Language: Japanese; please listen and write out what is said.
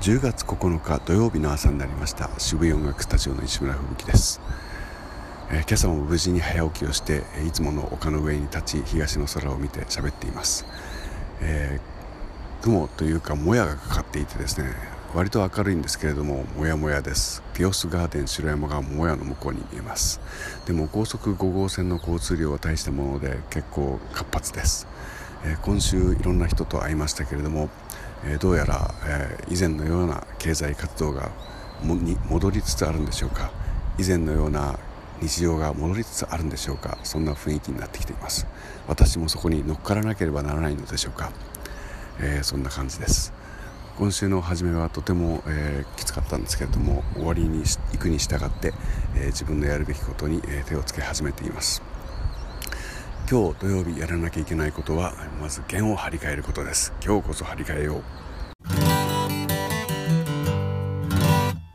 10月9日土曜日の朝になりました。渋谷音楽スタジオの西村吹雪です、えー、今朝も無事に早起きをしていつもの丘の上に立ち東の空を見て喋っています、えー、雲というかもやがかかっていてですね割と明るいんですけれどももやもやです。ピオスガーデン城山がもやの向こうに見えます。でも高速5号線の交通量は大したもので結構活発です、え、今週いろんな人と会いましたけれどもえどうやら、え以前のような経済活動がに戻りつつあるんでしょうか。以前のような日常が戻りつつあるんでしょうか。そんな雰囲気になってきています。私もそこに乗っからなければならないのでしょうか、えー、そんな感じです。今週の初めはとても、えー、きつかったんですけれども終わりに行くに従って、えー、自分のやるべきことに、え手をつけ始めています。今日土曜日やらなきゃいけないことはまず弦を張り替えることです。今日こそ張り替えよう。